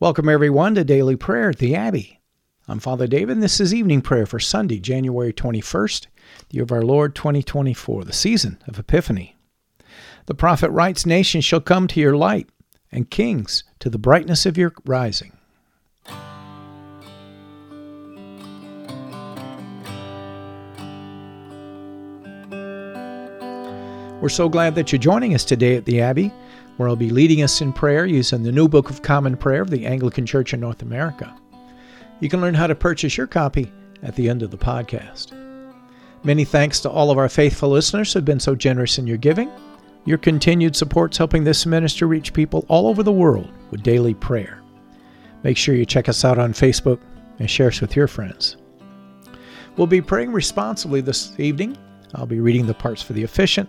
Welcome, everyone, to Daily Prayer at the Abbey. I'm Father David, and this is evening prayer for Sunday, January 21st, the year of our Lord 2024, the season of Epiphany. The prophet writes, Nations shall come to your light, and kings to the brightness of your rising. We're so glad that you're joining us today at the Abbey, where I'll be leading us in prayer using the New Book of Common Prayer of the Anglican Church in North America. You can learn how to purchase your copy at the end of the podcast. Many thanks to all of our faithful listeners who have been so generous in your giving. Your continued support's helping this ministry reach people all over the world with daily prayer. Make sure you check us out on Facebook and share us with your friends. We'll be praying responsibly this evening. I'll be reading the parts for the officiant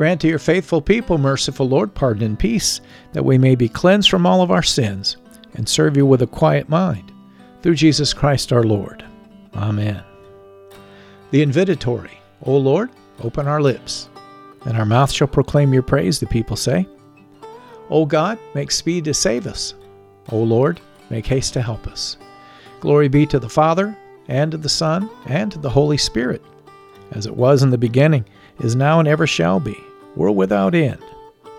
Grant to your faithful people, merciful Lord, pardon and peace, that we may be cleansed from all of our sins and serve you with a quiet mind. Through Jesus Christ our Lord. Amen. The invitatory, O Lord, open our lips, and our mouth shall proclaim your praise, the people say. O God, make speed to save us. O Lord, make haste to help us. Glory be to the Father, and to the Son, and to the Holy Spirit, as it was in the beginning, is now, and ever shall be world without end.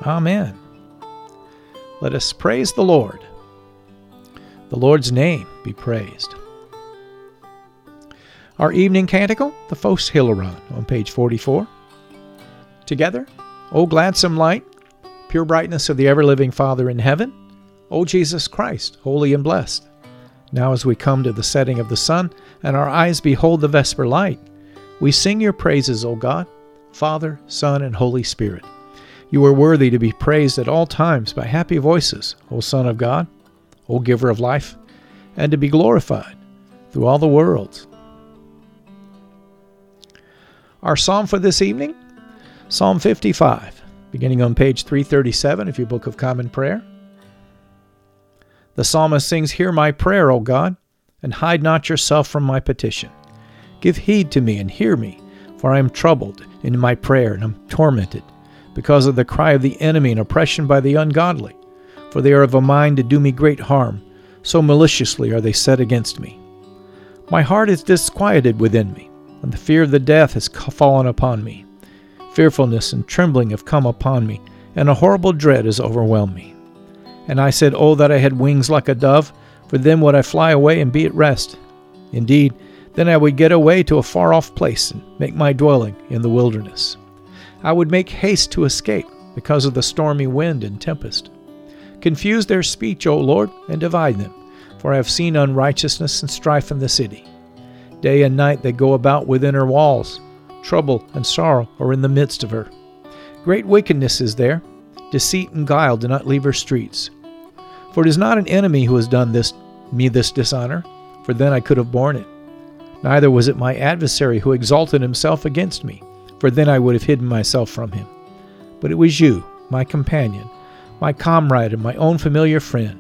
Amen. Let us praise the Lord. The Lord's name be praised. Our evening canticle, the Phos Hilaron, on page 44. Together, O gladsome light, pure brightness of the ever living Father in heaven, O Jesus Christ, holy and blessed. Now, as we come to the setting of the sun, and our eyes behold the vesper light, we sing your praises, O God Father, Son, and Holy Spirit. You are worthy to be praised at all times by happy voices, O Son of God, O Giver of life, and to be glorified through all the worlds. Our psalm for this evening, Psalm 55, beginning on page 337 of your Book of Common Prayer. The psalmist sings, Hear my prayer, O God, and hide not yourself from my petition. Give heed to me and hear me for I am troubled in my prayer and am tormented, because of the cry of the enemy and oppression by the ungodly. For they are of a mind to do me great harm, so maliciously are they set against me. My heart is disquieted within me, and the fear of the death has fallen upon me. Fearfulness and trembling have come upon me, and a horrible dread has overwhelmed me. And I said, Oh, that I had wings like a dove, for then would I fly away and be at rest. Indeed, then I would get away to a far off place and make my dwelling in the wilderness. I would make haste to escape because of the stormy wind and tempest. Confuse their speech, O Lord, and divide them, for I have seen unrighteousness and strife in the city. Day and night they go about within her walls. Trouble and sorrow are in the midst of her. Great wickedness is there. Deceit and guile do not leave her streets. For it is not an enemy who has done this me this dishonor, for then I could have borne it. Neither was it my adversary who exalted himself against me, for then I would have hidden myself from him. But it was you, my companion, my comrade, and my own familiar friend.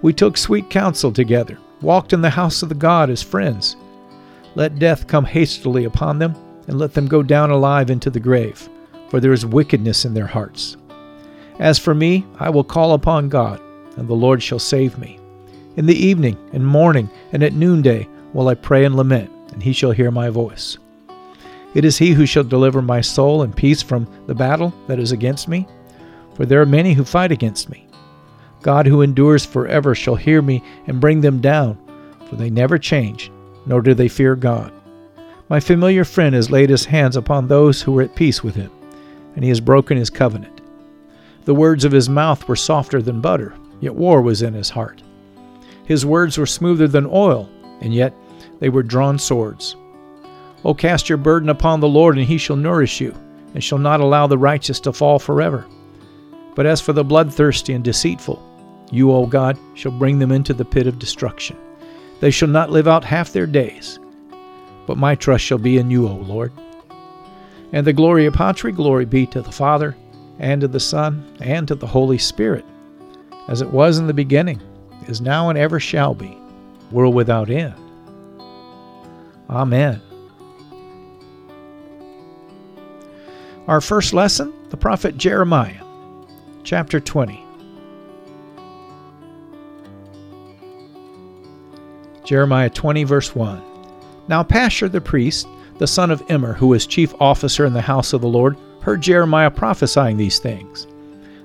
We took sweet counsel together, walked in the house of the God as friends. Let death come hastily upon them, and let them go down alive into the grave, for there is wickedness in their hearts. As for me, I will call upon God, and the Lord shall save me. In the evening, and morning, and at noonday, will I pray and lament, and he shall hear my voice. It is he who shall deliver my soul in peace from the battle that is against me, for there are many who fight against me. God who endures forever shall hear me and bring them down, for they never change, nor do they fear God. My familiar friend has laid his hands upon those who were at peace with him, and he has broken his covenant. The words of his mouth were softer than butter, yet war was in his heart. His words were smoother than oil, and yet they were drawn swords. O cast your burden upon the Lord, and he shall nourish you, and shall not allow the righteous to fall forever. But as for the bloodthirsty and deceitful, you, O God, shall bring them into the pit of destruction. They shall not live out half their days. But my trust shall be in you, O Lord. And the Gloria Patri, glory be to the Father, and to the Son, and to the Holy Spirit, as it was in the beginning, is now, and ever shall be, world without end. Amen. Our first lesson, the prophet Jeremiah, chapter 20. Jeremiah 20, verse 1. Now Pashur the priest, the son of Immer, who was chief officer in the house of the Lord, heard Jeremiah prophesying these things.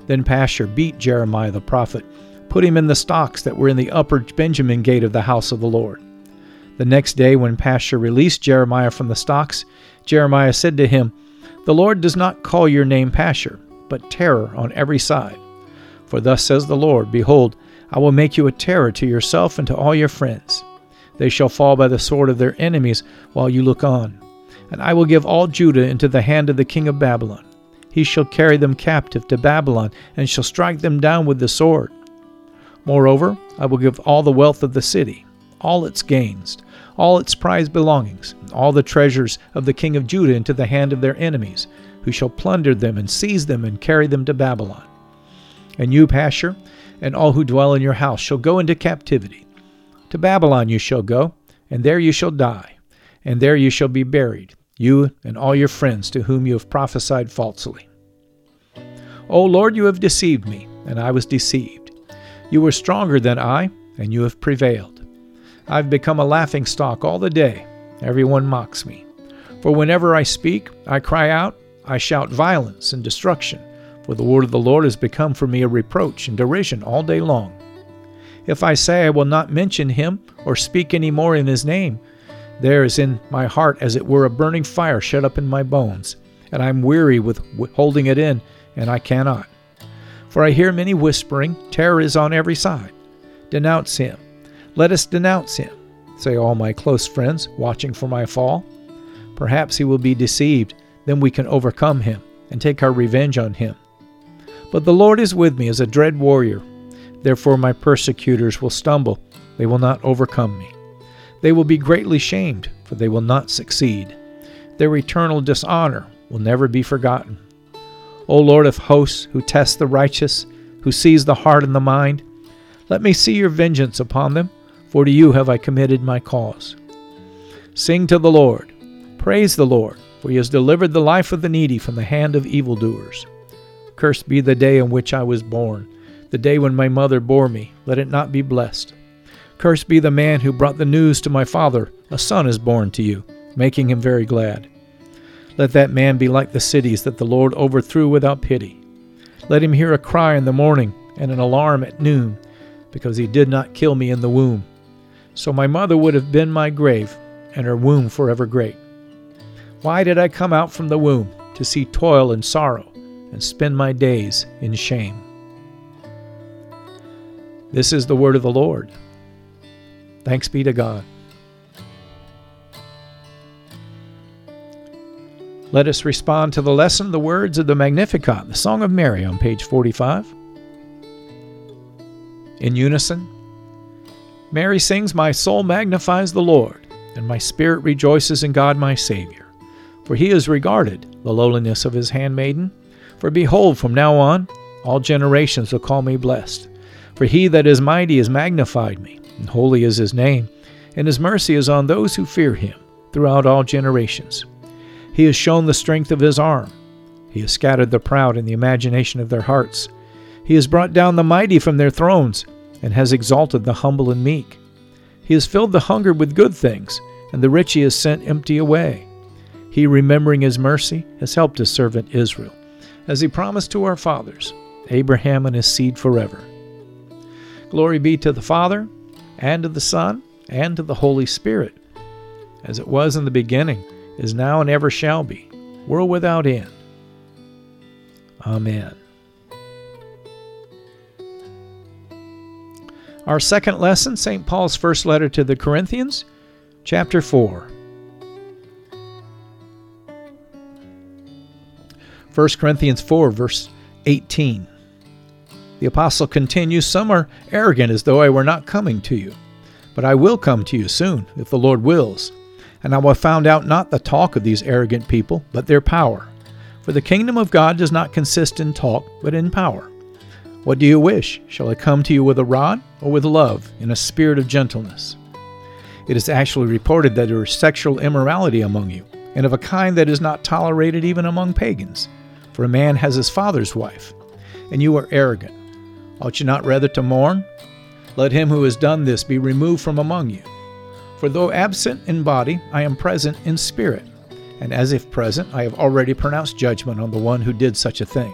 Then Pashur beat Jeremiah the prophet, put him in the stocks that were in the upper Benjamin gate of the house of the Lord. The next day, when Pashur released Jeremiah from the stocks, Jeremiah said to him, The Lord does not call your name Pashur, but terror on every side. For thus says the Lord, Behold, I will make you a terror to yourself and to all your friends. They shall fall by the sword of their enemies while you look on. And I will give all Judah into the hand of the king of Babylon. He shall carry them captive to Babylon, and shall strike them down with the sword. Moreover, I will give all the wealth of the city, all its gains, all its prized belongings, all the treasures of the king of Judah into the hand of their enemies, who shall plunder them and seize them and carry them to Babylon. And you, Pashur, and all who dwell in your house shall go into captivity. To Babylon you shall go, and there you shall die, and there you shall be buried, you and all your friends to whom you have prophesied falsely. O Lord, you have deceived me, and I was deceived. You were stronger than I, and you have prevailed. I have become a laughing stock all the day. Everyone mocks me. For whenever I speak, I cry out, I shout violence and destruction, for the word of the Lord has become for me a reproach and derision all day long. If I say I will not mention him or speak any more in his name, there is in my heart as it were a burning fire shut up in my bones, and I am weary with holding it in, and I cannot. For I hear many whispering, terror is on every side. Denounce him. Let us denounce him, say all my close friends, watching for my fall. Perhaps he will be deceived, then we can overcome him and take our revenge on him. But the Lord is with me as a dread warrior. Therefore, my persecutors will stumble, they will not overcome me. They will be greatly shamed, for they will not succeed. Their eternal dishonor will never be forgotten. O Lord of hosts, who tests the righteous, who sees the heart and the mind, let me see your vengeance upon them, for to you have I committed my cause. Sing to the Lord, praise the Lord, for he has delivered the life of the needy from the hand of evildoers. Cursed be the day in which I was born the day when my mother bore me, let it not be blessed. Cursed be the man who brought the news to my father, a son is born to you, making him very glad. Let that man be like the cities that the Lord overthrew without pity. Let him hear a cry in the morning and an alarm at noon, because he did not kill me in the womb. So my mother would have been my grave, and her womb forever great. Why did I come out from the womb to see toil and sorrow, and spend my days in shame? This is the word of the Lord. Thanks be to God. Let us respond to the lesson, the words of the Magnificat, the Song of Mary on page 45. In unison, Mary sings, My soul magnifies the Lord, and my spirit rejoices in God my Savior. For he has regarded the lowliness of his handmaiden. For behold, from now on, all generations will call me blessed. For he that is mighty has magnified me, and holy is his name, and his mercy is on those who fear him throughout all generations. He has shown the strength of his arm. He has scattered the proud in the imagination of their hearts. He has brought down the mighty from their thrones, and has exalted the humble and meek. He has filled the hunger with good things, and the rich he has sent empty away. He, remembering his mercy, has helped his servant Israel, as he promised to our fathers, Abraham and his seed forever. Glory be to the Father, and to the Son, and to the Holy Spirit, as it was in the beginning, is now, and ever shall be, world without end. Amen. Our second lesson, St. Paul's first letter to the Corinthians, chapter 4. 1 Corinthians 4, verse 18. The apostle continues Some are arrogant as though I were not coming to you. But I will come to you soon, if the Lord wills. And I will found out not the talk of these arrogant people, but their power. For the kingdom of God does not consist in talk, but in power. What do you wish? Shall I come to you with a rod, or with love, in a spirit of gentleness? It is actually reported that there is sexual immorality among you, and of a kind that is not tolerated even among pagans. For a man has his father's wife, and you are arrogant. Ought you not rather to mourn? Let him who has done this be removed from among you. For though absent in body, I am present in spirit, and as if present, I have already pronounced judgment on the one who did such a thing.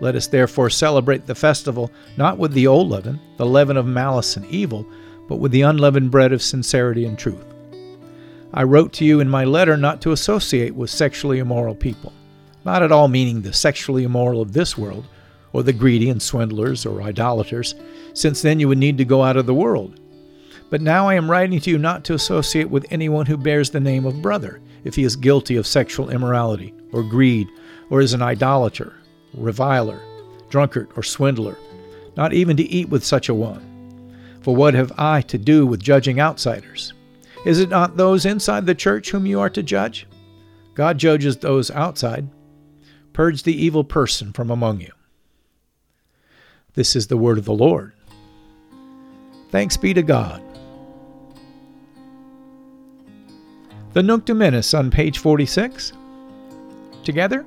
Let us therefore celebrate the festival not with the old leaven, the leaven of malice and evil, but with the unleavened bread of sincerity and truth. I wrote to you in my letter not to associate with sexually immoral people, not at all meaning the sexually immoral of this world, or the greedy and swindlers or idolaters, since then you would need to go out of the world. But now I am writing to you not to associate with anyone who bears the name of brother, if he is guilty of sexual immorality, or greed, or is an idolater, reviler, drunkard, or swindler, not even to eat with such a one. For what have I to do with judging outsiders? Is it not those inside the church whom you are to judge? God judges those outside. Purge the evil person from among you. This is the word of the Lord. Thanks be to God. The Nunc Dimittis on page 46. Together,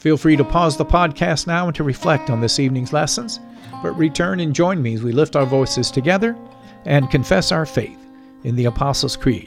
Feel free to pause the podcast now and to reflect on this evening's lessons, but return and join me as we lift our voices together and confess our faith in the Apostles' Creed.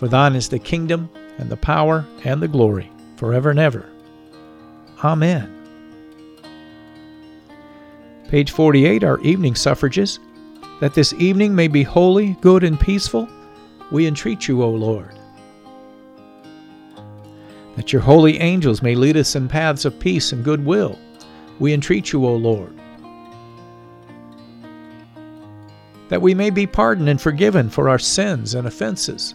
For thine is the kingdom, and the power, and the glory, forever and ever. Amen. Page 48, our evening suffrages. That this evening may be holy, good, and peaceful, we entreat you, O Lord. That your holy angels may lead us in paths of peace and goodwill, we entreat you, O Lord. That we may be pardoned and forgiven for our sins and offenses,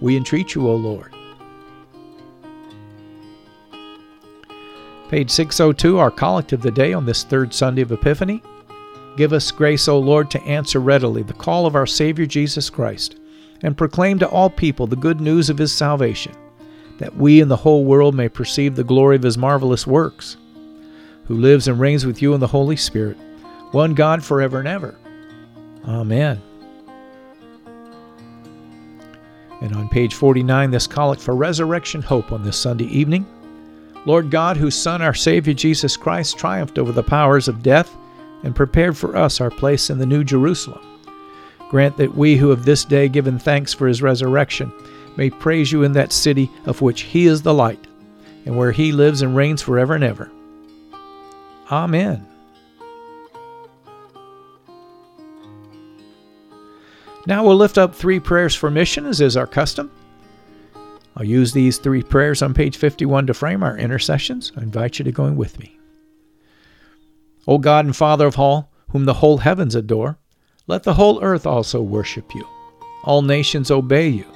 We entreat you, O Lord. Page 602, our collect of the day on this third Sunday of Epiphany. Give us grace, O Lord, to answer readily the call of our Savior Jesus Christ, and proclaim to all people the good news of his salvation, that we and the whole world may perceive the glory of his marvelous works, who lives and reigns with you in the Holy Spirit, one God forever and ever. Amen. And on page 49, this collect for resurrection hope on this Sunday evening. Lord God, whose Son, our Savior Jesus Christ, triumphed over the powers of death and prepared for us our place in the New Jerusalem. Grant that we who have this day given thanks for his resurrection may praise you in that city of which he is the light, and where he lives and reigns forever and ever. Amen. Now we'll lift up three prayers for mission, as is our custom. I'll use these three prayers on page 51 to frame our intercessions. I invite you to go in with me. O God and Father of all, whom the whole heavens adore, let the whole earth also worship you. All nations obey you.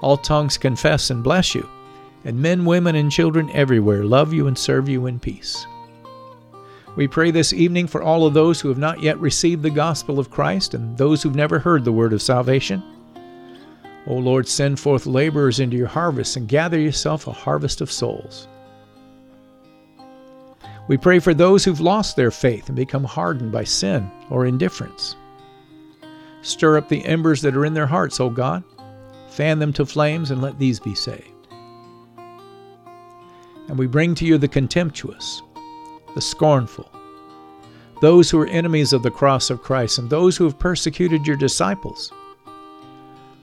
All tongues confess and bless you. And men, women, and children everywhere love you and serve you in peace. We pray this evening for all of those who have not yet received the gospel of Christ and those who've never heard the word of salvation. O Lord, send forth laborers into your harvest and gather yourself a harvest of souls. We pray for those who've lost their faith and become hardened by sin or indifference. Stir up the embers that are in their hearts, O God. Fan them to flames and let these be saved. And we bring to you the contemptuous, the scornful, those who are enemies of the cross of Christ, and those who have persecuted your disciples.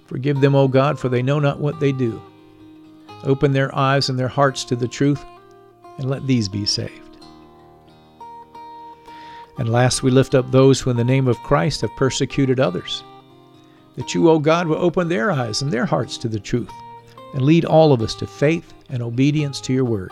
Forgive them, O God, for they know not what they do. Open their eyes and their hearts to the truth, and let these be saved. And last, we lift up those who, in the name of Christ, have persecuted others. That you, O God, will open their eyes and their hearts to the truth, and lead all of us to faith and obedience to your word.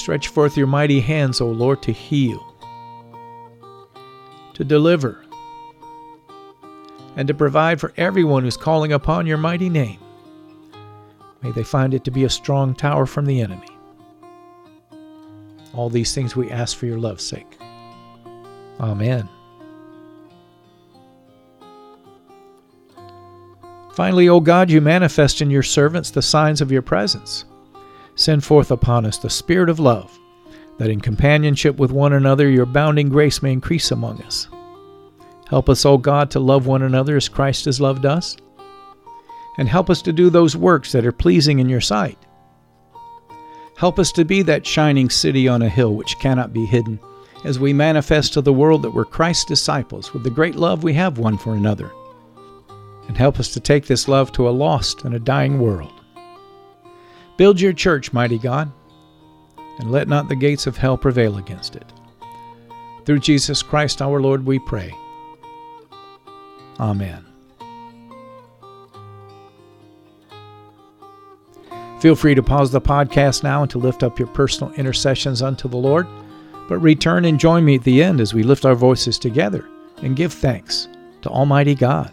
Stretch forth your mighty hands, O Lord, to heal, to deliver, and to provide for everyone who's calling upon your mighty name. May they find it to be a strong tower from the enemy. All these things we ask for your love's sake. Amen. Finally, O God, you manifest in your servants the signs of your presence. Send forth upon us the Spirit of love, that in companionship with one another your bounding grace may increase among us. Help us, O God, to love one another as Christ has loved us, and help us to do those works that are pleasing in your sight. Help us to be that shining city on a hill which cannot be hidden as we manifest to the world that we're Christ's disciples with the great love we have one for another. And help us to take this love to a lost and a dying world. Build your church, mighty God, and let not the gates of hell prevail against it. Through Jesus Christ our Lord we pray. Amen. Feel free to pause the podcast now and to lift up your personal intercessions unto the Lord, but return and join me at the end as we lift our voices together and give thanks to Almighty God.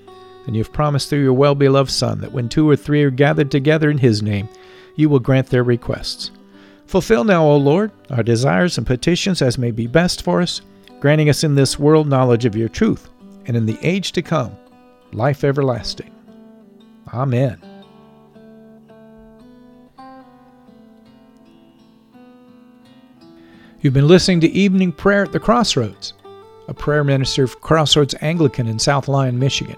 and you have promised through your well beloved Son that when two or three are gathered together in his name, you will grant their requests. Fulfill now, O Lord, our desires and petitions as may be best for us, granting us in this world knowledge of your truth, and in the age to come, life everlasting. Amen. You've been listening to Evening Prayer at the Crossroads, a prayer minister of Crossroads Anglican in South Lyon, Michigan.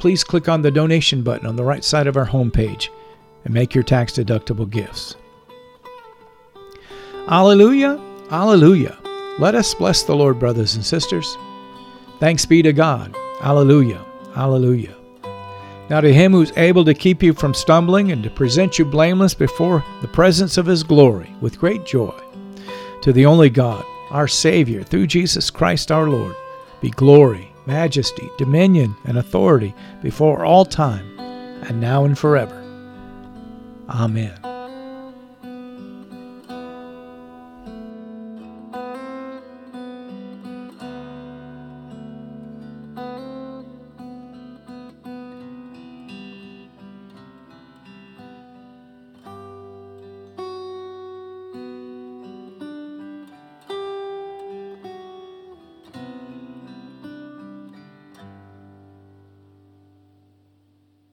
please click on the donation button on the right side of our homepage and make your tax deductible gifts. Alleluia, Alleluia. Let us bless the Lord, brothers and sisters. Thanks be to God. Alleluia, Alleluia. Now to him who's able to keep you from stumbling and to present you blameless before the presence of his glory with great joy, to the only God, our Savior, through Jesus Christ our Lord, be glory majesty, dominion, and authority before all time, and now and forever. Amen.